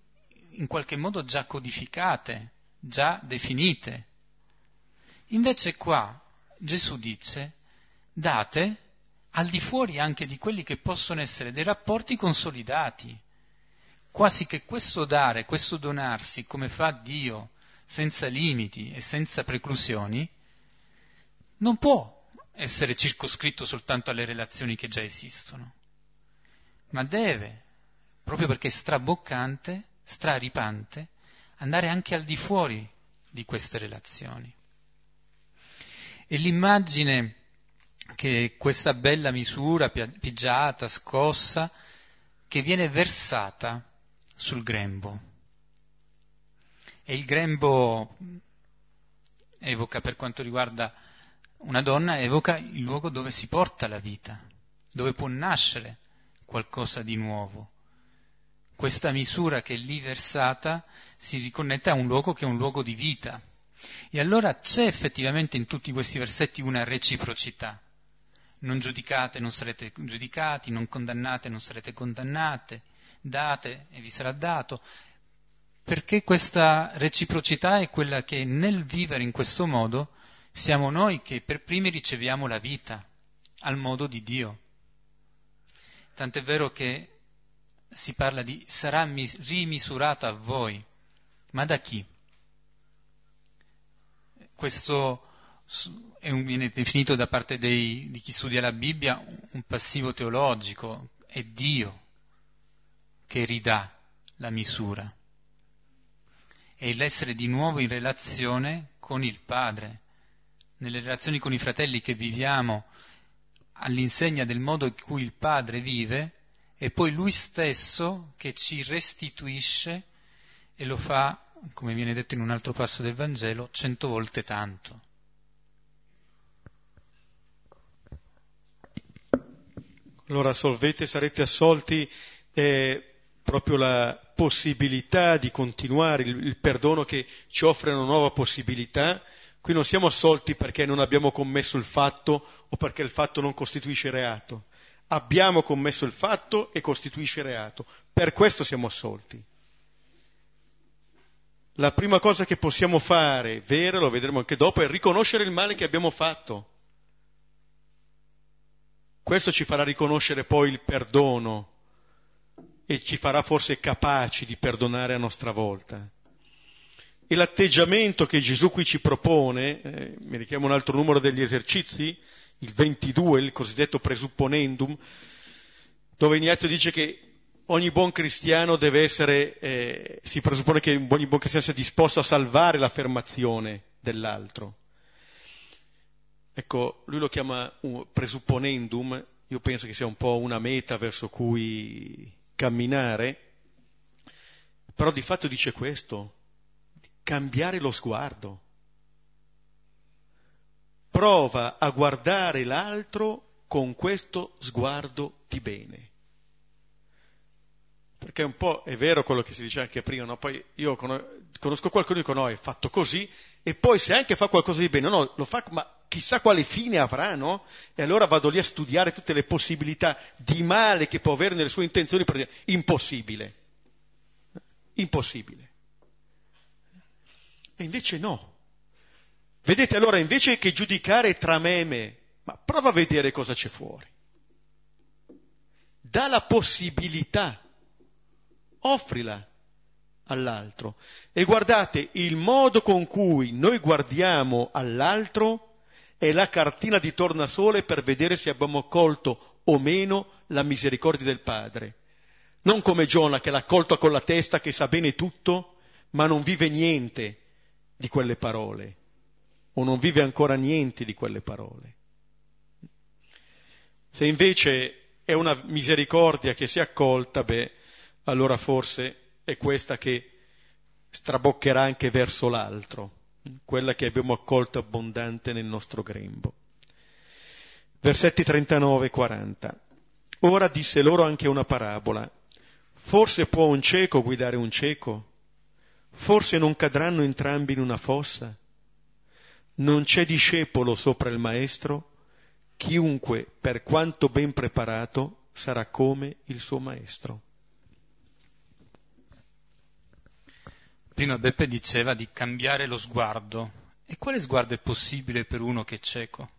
in qualche modo già codificate, già definite. Invece qua Gesù dice date al di fuori anche di quelli che possono essere dei rapporti consolidati, quasi che questo dare, questo donarsi come fa Dio, senza limiti e senza preclusioni, non può essere circoscritto soltanto alle relazioni che già esistono, ma deve, proprio perché è straboccante, straripante, andare anche al di fuori di queste relazioni. E l'immagine che questa bella misura, pigiata, scossa, che viene versata sul grembo. E il grembo evoca, per quanto riguarda una donna, evoca il luogo dove si porta la vita, dove può nascere qualcosa di nuovo. Questa misura che è lì versata si riconnette a un luogo che è un luogo di vita. E allora c'è effettivamente in tutti questi versetti una reciprocità. Non giudicate, non sarete giudicati, non condannate, non sarete condannate, date e vi sarà dato. Perché questa reciprocità è quella che nel vivere in questo modo siamo noi che per primi riceviamo la vita al modo di Dio. Tant'è vero che si parla di sarà rimisurato a voi. Ma da chi? Questo un, viene definito da parte dei, di chi studia la Bibbia un passivo teologico, è Dio che ridà la misura. È l'essere di nuovo in relazione con il Padre, nelle relazioni con i fratelli che viviamo all'insegna del modo in cui il Padre vive, è poi Lui stesso che ci restituisce e lo fa, come viene detto in un altro passo del Vangelo, cento volte tanto. Allora solvete, sarete assolti eh, proprio la possibilità di continuare, il, il perdono che ci offre una nuova possibilità. Qui non siamo assolti perché non abbiamo commesso il fatto o perché il fatto non costituisce reato. Abbiamo commesso il fatto e costituisce reato. Per questo siamo assolti. La prima cosa che possiamo fare, vera, lo vedremo anche dopo, è riconoscere il male che abbiamo fatto questo ci farà riconoscere poi il perdono e ci farà forse capaci di perdonare a nostra volta. E l'atteggiamento che Gesù qui ci propone, eh, mi richiamo un altro numero degli esercizi, il 22, il cosiddetto presupponendum, dove Ignazio dice che ogni buon cristiano deve essere, eh, si presuppone che ogni buon cristiano sia disposto a salvare l'affermazione dell'altro. Ecco, lui lo chiama un presupponendum, io penso che sia un po' una meta verso cui camminare, però di fatto dice questo, cambiare lo sguardo. Prova a guardare l'altro con questo sguardo di bene. Perché un po' è vero quello che si dice anche prima, no? Poi io conosco qualcuno che dico no, è fatto così, e poi se anche fa qualcosa di bene, no, lo fa, ma chissà quale fine avrà, no? E allora vado lì a studiare tutte le possibilità di male che può avere nelle sue intenzioni per dire impossibile. Impossibile. E invece no. Vedete allora, invece che giudicare tra me e me, ma prova a vedere cosa c'è fuori. Dà la possibilità offrila all'altro. E guardate, il modo con cui noi guardiamo all'altro è la cartina di tornasole per vedere se abbiamo colto o meno la misericordia del Padre. Non come Giona che l'ha colto con la testa, che sa bene tutto, ma non vive niente di quelle parole, o non vive ancora niente di quelle parole. Se invece è una misericordia che si è accolta, beh, allora forse è questa che straboccherà anche verso l'altro, quella che abbiamo accolto abbondante nel nostro grembo. Versetti 39 e 40. Ora disse loro anche una parabola. Forse può un cieco guidare un cieco? Forse non cadranno entrambi in una fossa? Non c'è discepolo sopra il maestro? Chiunque, per quanto ben preparato, sarà come il suo maestro. Prima Beppe diceva di cambiare lo sguardo. E quale sguardo è possibile per uno che è cieco?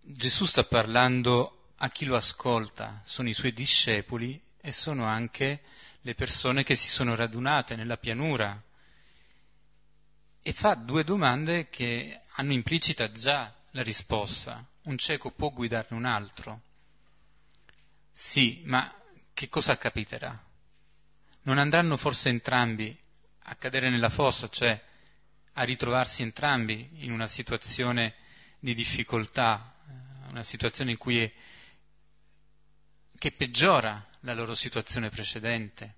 Gesù sta parlando a chi lo ascolta, sono i suoi discepoli e sono anche le persone che si sono radunate nella pianura. E fa due domande che hanno implicita già la risposta. Un cieco può guidarne un altro? Sì, ma che cosa capiterà? non andranno forse entrambi a cadere nella fossa, cioè a ritrovarsi entrambi in una situazione di difficoltà, una situazione in cui è, che peggiora la loro situazione precedente.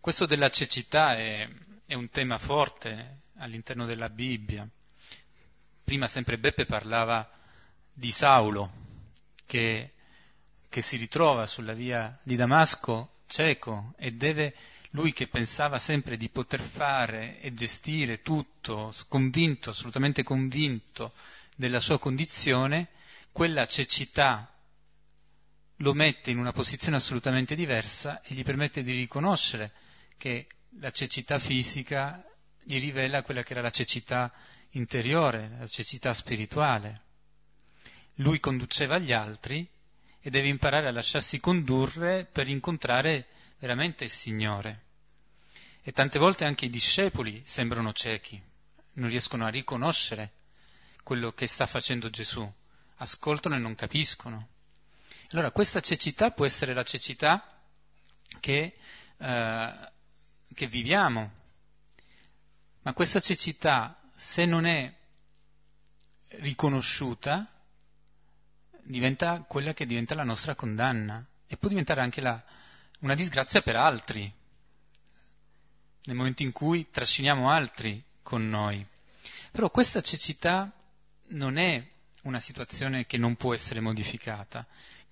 Questo della cecità è, è un tema forte all'interno della Bibbia. Prima sempre Beppe parlava di Saulo, che, che si ritrova sulla via di Damasco cieco e deve lui che pensava sempre di poter fare e gestire tutto, convinto, assolutamente convinto della sua condizione, quella cecità lo mette in una posizione assolutamente diversa e gli permette di riconoscere che la cecità fisica gli rivela quella che era la cecità interiore, la cecità spirituale. Lui conduceva gli altri e deve imparare a lasciarsi condurre per incontrare veramente il Signore. E tante volte anche i discepoli sembrano ciechi, non riescono a riconoscere quello che sta facendo Gesù, ascoltano e non capiscono. Allora questa cecità può essere la cecità che, eh, che viviamo, ma questa cecità, se non è riconosciuta, diventa quella che diventa la nostra condanna e può diventare anche la, una disgrazia per altri, nel momento in cui trasciniamo altri con noi. Però questa cecità non è una situazione che non può essere modificata.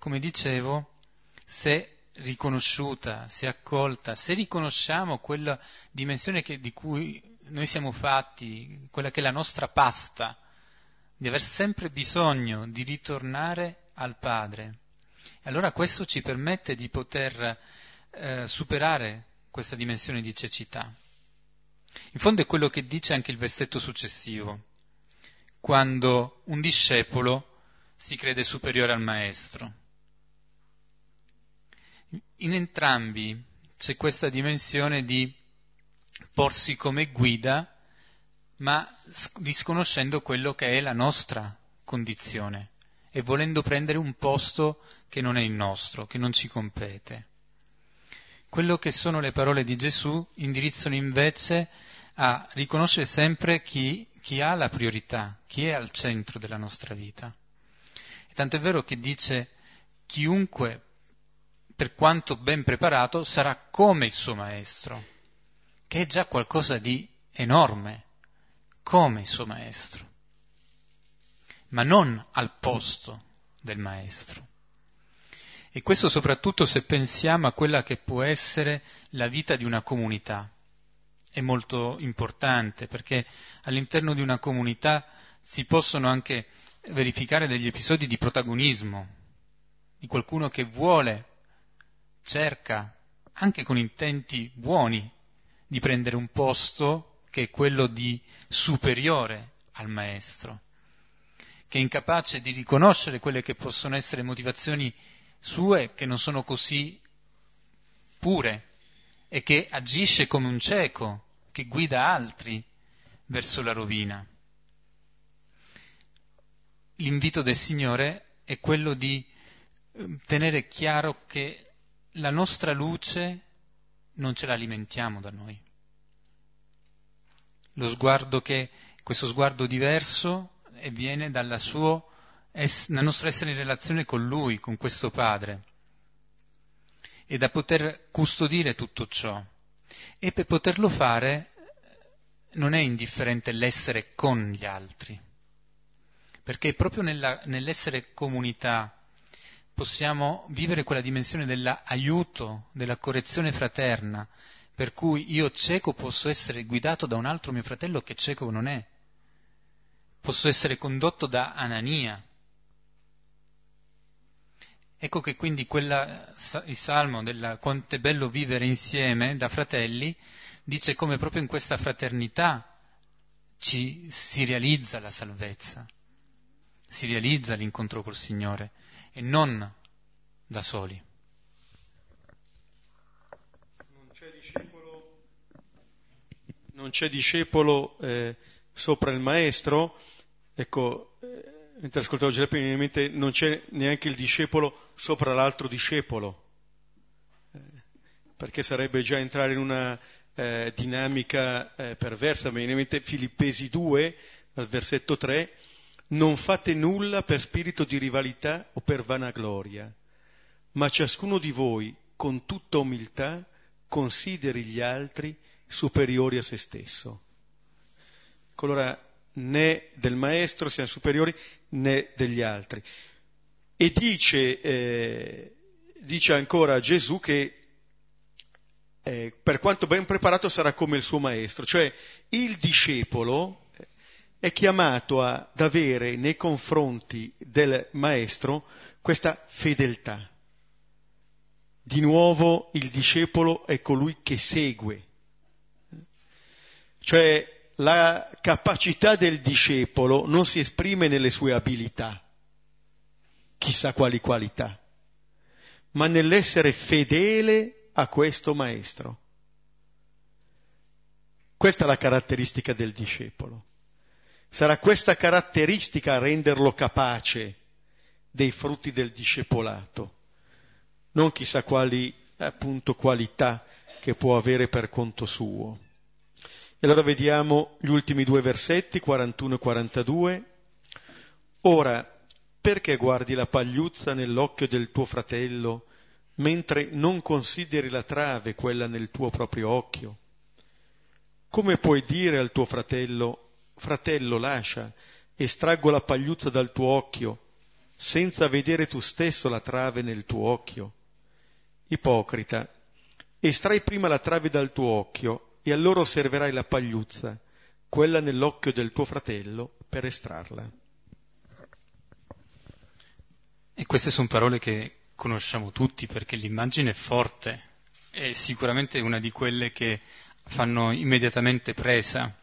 Come dicevo, se riconosciuta, se accolta, se riconosciamo quella dimensione che, di cui noi siamo fatti, quella che è la nostra pasta, di aver sempre bisogno di ritornare al Padre, allora questo ci permette di poter eh, superare questa dimensione di cecità. In fondo è quello che dice anche il versetto successivo, quando un discepolo si crede superiore al maestro. In entrambi c'è questa dimensione di porsi come guida, ma disconoscendo quello che è la nostra condizione e volendo prendere un posto che non è il nostro, che non ci compete quello che sono le parole di Gesù indirizzano invece a riconoscere sempre chi, chi ha la priorità, chi è al centro della nostra vita. E tanto è vero che dice chiunque, per quanto ben preparato, sarà come il suo maestro, che è già qualcosa di enorme, come il suo maestro, ma non al posto del maestro. E questo soprattutto se pensiamo a quella che può essere la vita di una comunità. È molto importante perché all'interno di una comunità si possono anche verificare degli episodi di protagonismo, di qualcuno che vuole, cerca, anche con intenti buoni, di prendere un posto che è quello di superiore al maestro, che è incapace di riconoscere quelle che possono essere motivazioni sue che non sono così pure e che agisce come un cieco che guida altri verso la rovina. L'invito del Signore è quello di ehm, tenere chiaro che la nostra luce non ce la alimentiamo da noi. Lo sguardo che, questo sguardo diverso viene dalla sua nel nostro essere in relazione con Lui, con questo Padre, e da poter custodire tutto ciò. E per poterlo fare non è indifferente l'essere con gli altri, perché proprio nella, nell'essere comunità possiamo vivere quella dimensione dell'aiuto, della correzione fraterna, per cui io cieco posso essere guidato da un altro mio fratello che cieco non è, posso essere condotto da Anania, Ecco che quindi quella, il salmo del quanto è bello vivere insieme da fratelli dice come proprio in questa fraternità ci, si realizza la salvezza, si realizza l'incontro col Signore e non da soli. Non c'è discepolo, non c'è discepolo eh, sopra il maestro, ecco, eh, mentre ascoltavo Giuseppe mi viene in mente non c'è neanche il discepolo sopra l'altro discepolo, eh, perché sarebbe già entrare in una eh, dinamica eh, perversa, mi viene in mente Filippesi 2, al versetto 3, non fate nulla per spirito di rivalità o per vanagloria, ma ciascuno di voi, con tutta umiltà, consideri gli altri superiori a se stesso. Allora, né del maestro siamo superiori né degli altri. E dice, eh, dice ancora Gesù che eh, per quanto ben preparato sarà come il suo maestro, cioè il discepolo è chiamato ad avere nei confronti del maestro questa fedeltà. Di nuovo il discepolo è colui che segue, cioè la capacità del discepolo non si esprime nelle sue abilità, chissà quali qualità, ma nell'essere fedele a questo maestro. Questa è la caratteristica del discepolo. Sarà questa caratteristica a renderlo capace dei frutti del discepolato, non chissà quali appunto qualità che può avere per conto suo. E allora vediamo gli ultimi due versetti, 41 e 42. Ora, perché guardi la pagliuzza nell'occhio del tuo fratello, mentre non consideri la trave, quella nel tuo proprio occhio? Come puoi dire al tuo fratello, fratello, lascia, estraggo la pagliuzza dal tuo occhio, senza vedere tu stesso la trave nel tuo occhio? Ipocrita, estrai prima la trave dal tuo occhio, e allora osserverai la pagliuzza, quella nell'occhio del tuo fratello, per estrarla. E queste sono parole che conosciamo tutti perché l'immagine è forte, è sicuramente una di quelle che fanno immediatamente presa.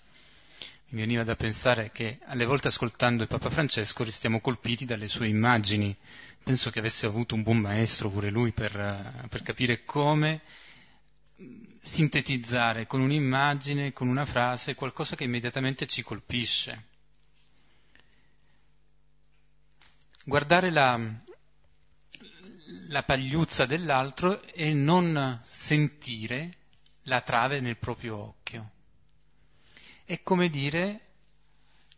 Mi veniva da pensare che alle volte ascoltando il Papa Francesco restiamo colpiti dalle sue immagini. Penso che avesse avuto un buon maestro pure lui per, per capire come sintetizzare con un'immagine, con una frase, qualcosa che immediatamente ci colpisce. Guardare la, la pagliuzza dell'altro e non sentire la trave nel proprio occhio. È come dire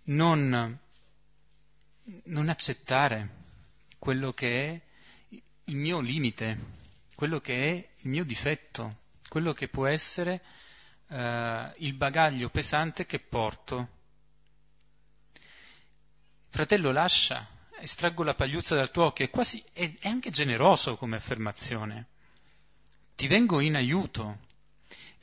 non, non accettare quello che è il mio limite, quello che è il mio difetto quello che può essere eh, il bagaglio pesante che porto. Fratello, lascia, estraggo la pagliuzza dal tuo occhio, è, quasi, è, è anche generoso come affermazione. Ti vengo in aiuto.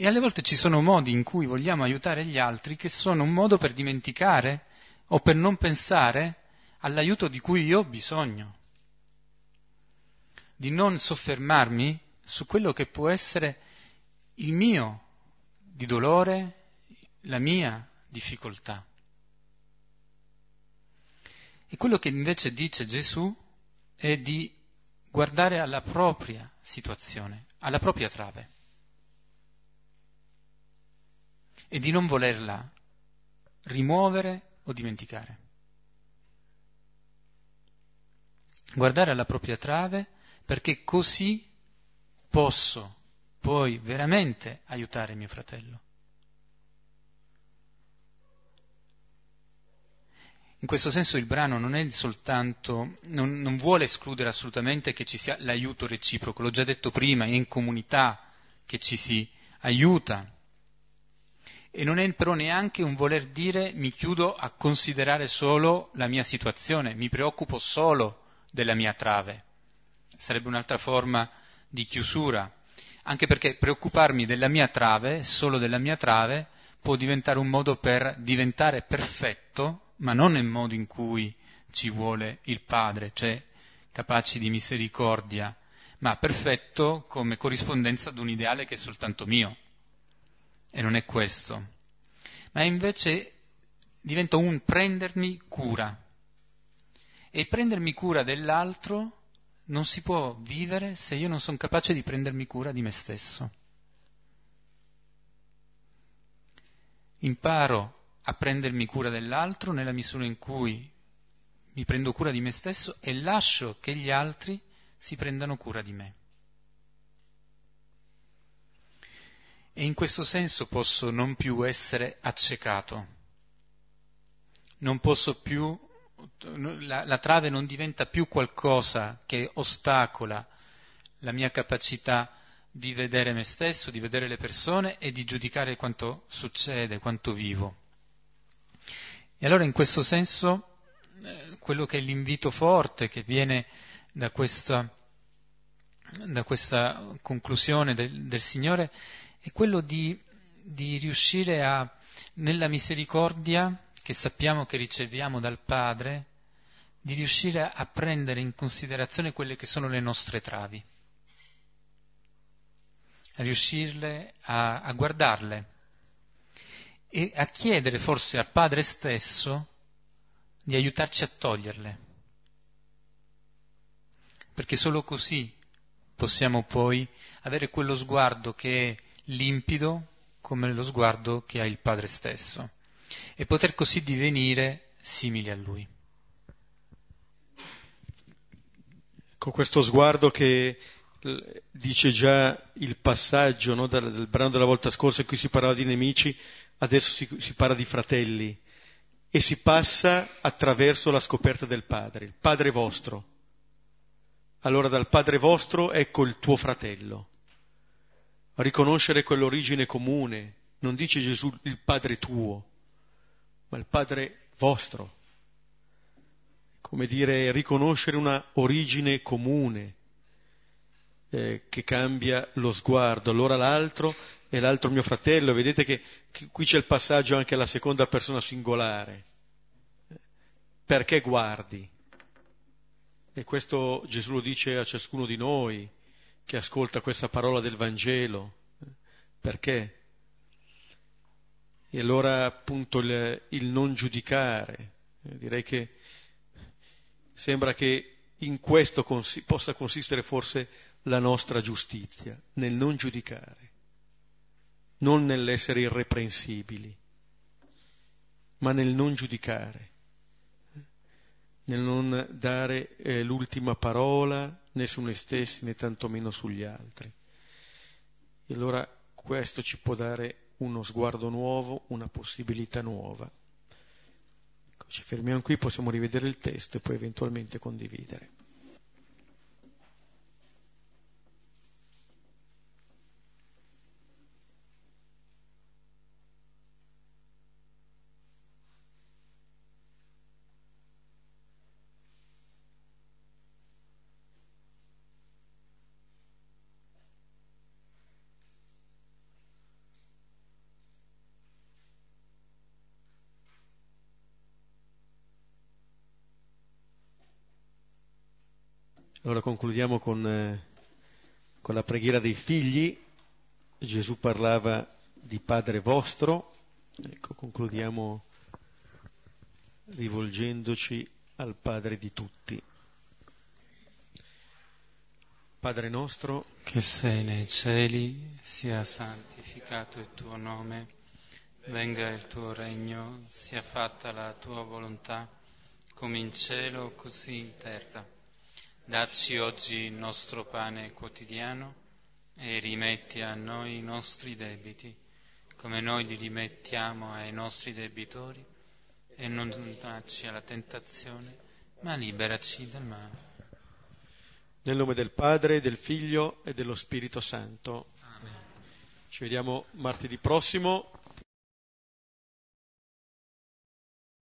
E alle volte ci sono modi in cui vogliamo aiutare gli altri che sono un modo per dimenticare o per non pensare all'aiuto di cui io ho bisogno. Di non soffermarmi su quello che può essere il mio di dolore, la mia difficoltà. E quello che invece dice Gesù è di guardare alla propria situazione, alla propria trave e di non volerla rimuovere o dimenticare. Guardare alla propria trave perché così posso puoi veramente aiutare mio fratello. In questo senso il brano non soltanto, non, non, vuole escludere assolutamente che ci sia l'aiuto reciproco, l'ho già detto prima, è in comunità che ci si aiuta. E non però neanche un voler dire mi chiudo a considerare solo la mia situazione, mi preoccupo solo della mia trave. Sarebbe un'altra forma di chiusura anche perché preoccuparmi della mia trave, solo della mia trave, può diventare un modo per diventare perfetto, ma non nel modo in cui ci vuole il Padre, cioè capaci di misericordia, ma perfetto come corrispondenza ad un ideale che è soltanto mio. E non è questo. Ma invece diventa un prendermi cura. E prendermi cura dell'altro non si può vivere se io non sono capace di prendermi cura di me stesso. Imparo a prendermi cura dell'altro nella misura in cui mi prendo cura di me stesso e lascio che gli altri si prendano cura di me. E in questo senso posso non più essere accecato, non posso più, la, la trave non diventa più qualcosa che ostacola la mia capacità di vedere me stesso, di vedere le persone e di giudicare quanto succede, quanto vivo. E allora in questo senso eh, quello che è l'invito forte che viene da questa, da questa conclusione del, del, Signore è quello di, di riuscire a, nella misericordia che sappiamo che riceviamo dal Padre, di riuscire a prendere in considerazione quelle che sono le nostre travi a riuscirle a, a guardarle e a chiedere forse al Padre stesso di aiutarci a toglierle. Perché solo così possiamo poi avere quello sguardo che è limpido come lo sguardo che ha il Padre stesso e poter così divenire simili a Lui. Con questo sguardo che dice già il passaggio no, dal, dal, brano della volta scorsa in cui si parlava di nemici, adesso si, si parla di fratelli e si passa attraverso la scoperta del Padre, il Padre vostro. Allora dal Padre vostro ecco il tuo fratello. Riconoscere quell'origine comune, non dice Gesù il Padre tuo, ma il Padre vostro. Come dire, riconoscere una origine comune eh, che cambia lo sguardo, allora l'altro è l'altro mio fratello, vedete che, che qui c'è il passaggio anche alla seconda persona singolare. Perché guardi? E questo Gesù lo dice a ciascuno di noi che ascolta questa parola del Vangelo. Perché? E allora appunto il, il non giudicare. Direi che sembra che in questo cons- possa consistere forse la nostra giustizia, nel non giudicare, non nell'essere irreprensibili, ma nel non giudicare, nel non dare eh, l'ultima parola né su noi stessi né tantomeno sugli altri. E allora questo ci può dare uno sguardo nuovo, una possibilità nuova. Ecco, ci fermiamo qui, possiamo rivedere il testo e poi eventualmente condividere. Allora concludiamo con, eh, con la preghiera dei figli. Gesù parlava di Padre vostro. Ecco, concludiamo rivolgendoci al Padre di tutti. Padre nostro, che sei nei cieli, sia santificato il tuo nome, venga il tuo regno, sia fatta la tua volontà, come in cielo, così in terra. Dacci oggi il nostro pane quotidiano e rimetti a noi i nostri debiti, come noi li rimettiamo ai nostri debitori, e non darci alla tentazione, ma liberaci dal male. Nel nome del Padre, del Figlio e dello Spirito Santo. Amen. Ci vediamo martedì prossimo